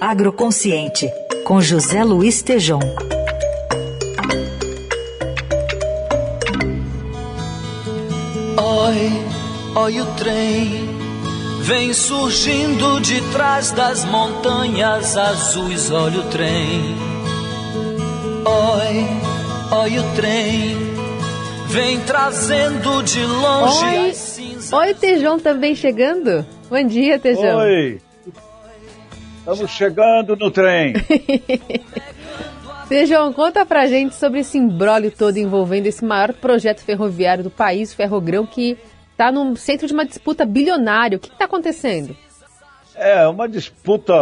Agroconsciente, com José Luiz Tejom. Oi, oi o trem, vem surgindo de trás das montanhas azuis, olha o trem. Oi, oi o trem, vem trazendo de longe Oi, as cinzas. oi Tejão também chegando? Bom dia, Tejão. Oi! Estamos chegando no trem. Tejão, conta pra gente sobre esse imbróglio todo envolvendo esse maior projeto ferroviário do país, o Ferrogrão, que está no centro de uma disputa bilionária. O que está acontecendo? É uma disputa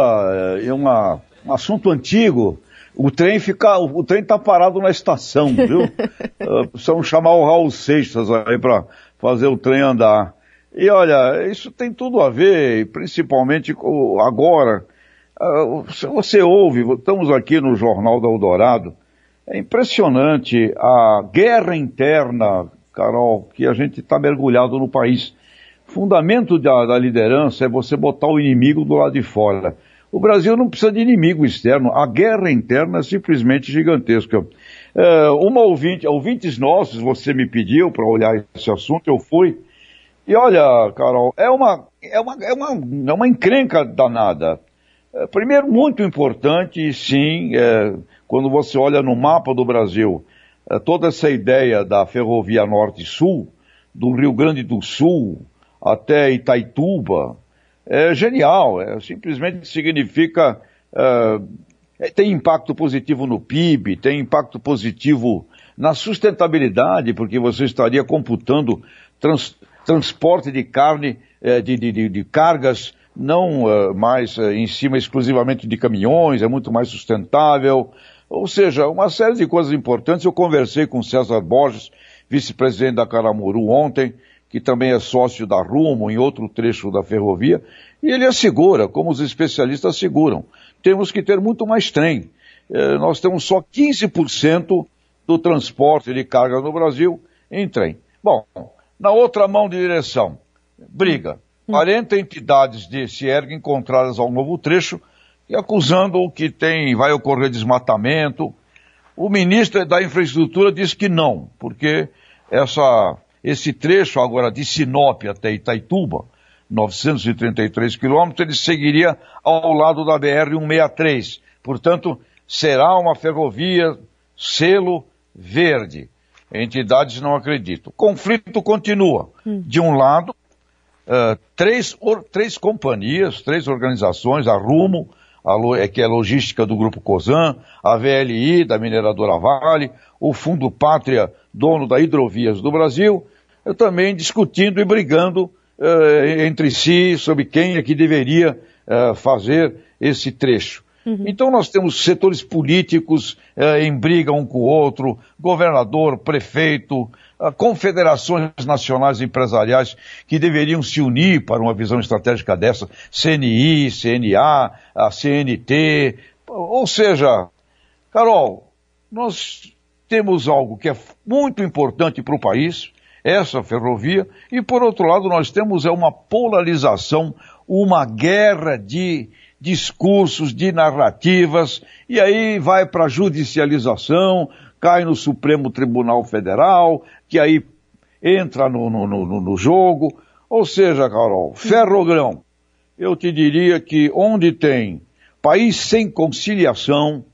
e uma, um assunto antigo. O trem fica, o, o trem está parado na estação, viu? uh, precisamos chamar o Raul Seixas aí para fazer o trem andar. E olha, isso tem tudo a ver, principalmente agora. Uh, se você ouve, estamos aqui no Jornal da Eldorado, é impressionante a guerra interna, Carol, que a gente está mergulhado no país. Fundamento da, da liderança é você botar o inimigo do lado de fora. O Brasil não precisa de inimigo externo, a guerra interna é simplesmente gigantesca. Uh, uma ouvinte, ouvintes nossos, você me pediu para olhar esse assunto, eu fui. E olha, Carol, é uma, é uma, é uma, é uma encrenca danada. É, primeiro, muito importante, sim, é, quando você olha no mapa do Brasil, é, toda essa ideia da ferrovia norte-sul, do Rio Grande do Sul até Itaituba, é genial, é, simplesmente significa, é, tem impacto positivo no PIB, tem impacto positivo na sustentabilidade, porque você estaria computando trans, transporte de carne, é, de, de, de, cargas, não uh, mais uh, em cima exclusivamente de caminhões, é muito mais sustentável. Ou seja, uma série de coisas importantes. Eu conversei com César Borges, vice-presidente da Caramuru ontem, que também é sócio da Rumo em outro trecho da ferrovia, e ele assegura, como os especialistas asseguram, temos que ter muito mais trem. Eh, nós temos só 15% do transporte de carga no Brasil em trem. Bom, na outra mão de direção, briga. 40 entidades de se erguem encontradas ao novo trecho e acusando que tem, vai ocorrer desmatamento. O ministro da Infraestrutura diz que não, porque essa, esse trecho agora de Sinop até Itaituba, 933 quilômetros, ele seguiria ao lado da BR-163. Portanto, será uma ferrovia selo verde. Entidades não acreditam. O conflito continua. De um lado, uh, três, or, três companhias, três organizações, a Rumo, a, é que é a logística do Grupo Cosan, a VLI, da mineradora Vale, o Fundo Pátria, dono da Hidrovias do Brasil, também discutindo e brigando uh, entre si sobre quem é que deveria uh, fazer esse trecho. Uhum. Então nós temos setores políticos uh, em briga um com o outro, governador, prefeito, confederações nacionais empresariais que deveriam se unir para uma visão estratégica dessa, CNI, CNA, a CNT, ou seja, Carol, nós temos algo que é muito importante para o país, essa ferrovia, e por outro lado nós temos é uma polarização, uma guerra de discursos, de narrativas, e aí vai para a judicialização, cai no Supremo Tribunal Federal, que aí entra no, no, no, no jogo. Ou seja, Carol, ferrogrão, eu te diria que onde tem país sem conciliação,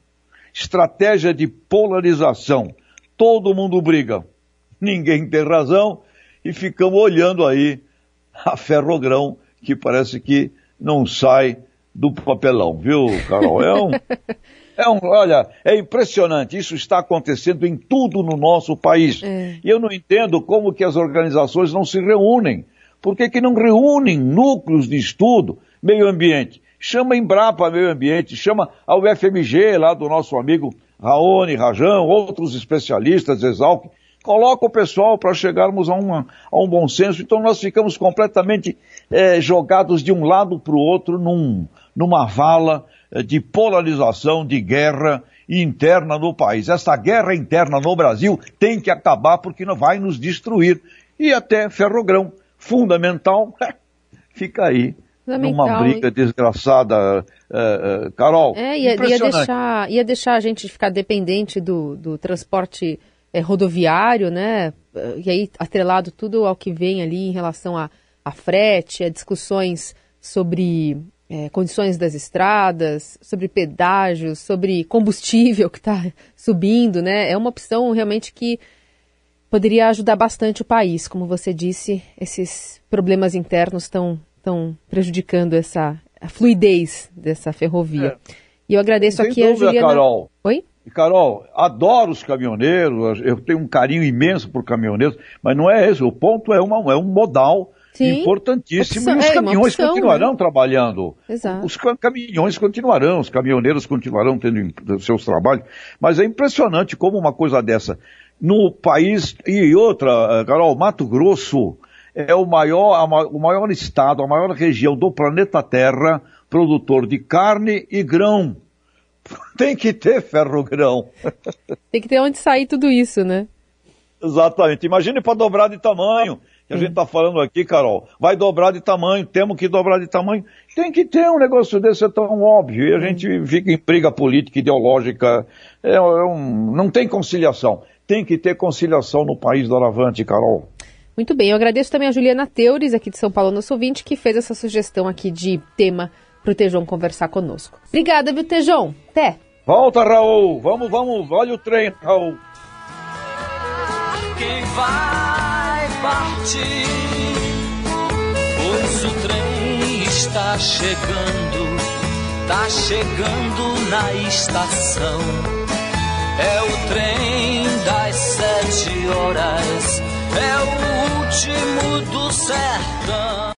estratégia de polarização, todo mundo briga, ninguém tem razão e ficamos olhando aí a ferrogrão que parece que não sai do papelão, viu, Carol? É um, é um, olha, é impressionante. Isso está acontecendo em tudo no nosso país. É. E eu não entendo como que as organizações não se reúnem. Por que, que não reúnem núcleos de estudo, meio ambiente? Chama Embrapa Meio Ambiente, chama a UFMG lá do nosso amigo Raoni, Rajão, outros especialistas, Exalc, coloca o pessoal para chegarmos a, uma, a, um bom senso. Então nós ficamos completamente é, jogados de um lado para o outro num, numa vala de polarização, de guerra interna no país. Essa guerra interna no Brasil tem que acabar porque não vai nos destruir. E até ferrogrão, fundamental, fica aí numa briga desgraçada, uh, uh, Carol. É, ia, ia, deixar, ia deixar a gente ficar dependente do, do transporte é, rodoviário, né? E aí, atrelado tudo ao que vem ali em relação a, a frete, a discussões sobre é, condições das estradas, sobre pedágios, sobre combustível que está subindo, né? É uma opção realmente que poderia ajudar bastante o país. Como você disse, esses problemas internos estão estão prejudicando essa a fluidez dessa ferrovia. É. E eu agradeço Sem aqui dúvida, a Juliana. Carol. Oi? Carol, adoro os caminhoneiros, eu tenho um carinho imenso por caminhoneiros, mas não é esse, o ponto é, uma, é um modal Sim. importantíssimo opção, e os é, caminhões opção, continuarão né? trabalhando. Exato. Os caminhões continuarão, os caminhoneiros continuarão tendo seus trabalhos, mas é impressionante como uma coisa dessa no país e outra, Carol, Mato Grosso é o maior, o maior estado, a maior região do planeta Terra produtor de carne e grão. Tem que ter ferro-grão. Tem que ter onde sair tudo isso, né? Exatamente. Imagine para dobrar de tamanho. Que a gente está falando aqui, Carol. Vai dobrar de tamanho, temos que dobrar de tamanho. Tem que ter um negócio desse, é tão óbvio. E a gente fica em briga política, ideológica. É, é um, não tem conciliação. Tem que ter conciliação no país do Aravante, Carol. Muito bem, eu agradeço também a Juliana Teures, aqui de São Paulo, nosso ouvinte, que fez essa sugestão aqui de tema para o Tejon conversar conosco. Obrigada, viu, Tejon? Até! Volta, Raul! Vamos, vamos, olha o trem, Raul! Quem vai partir? Pois o trem está chegando, está chegando na estação. É o trem das sete horas, é o último do sertão.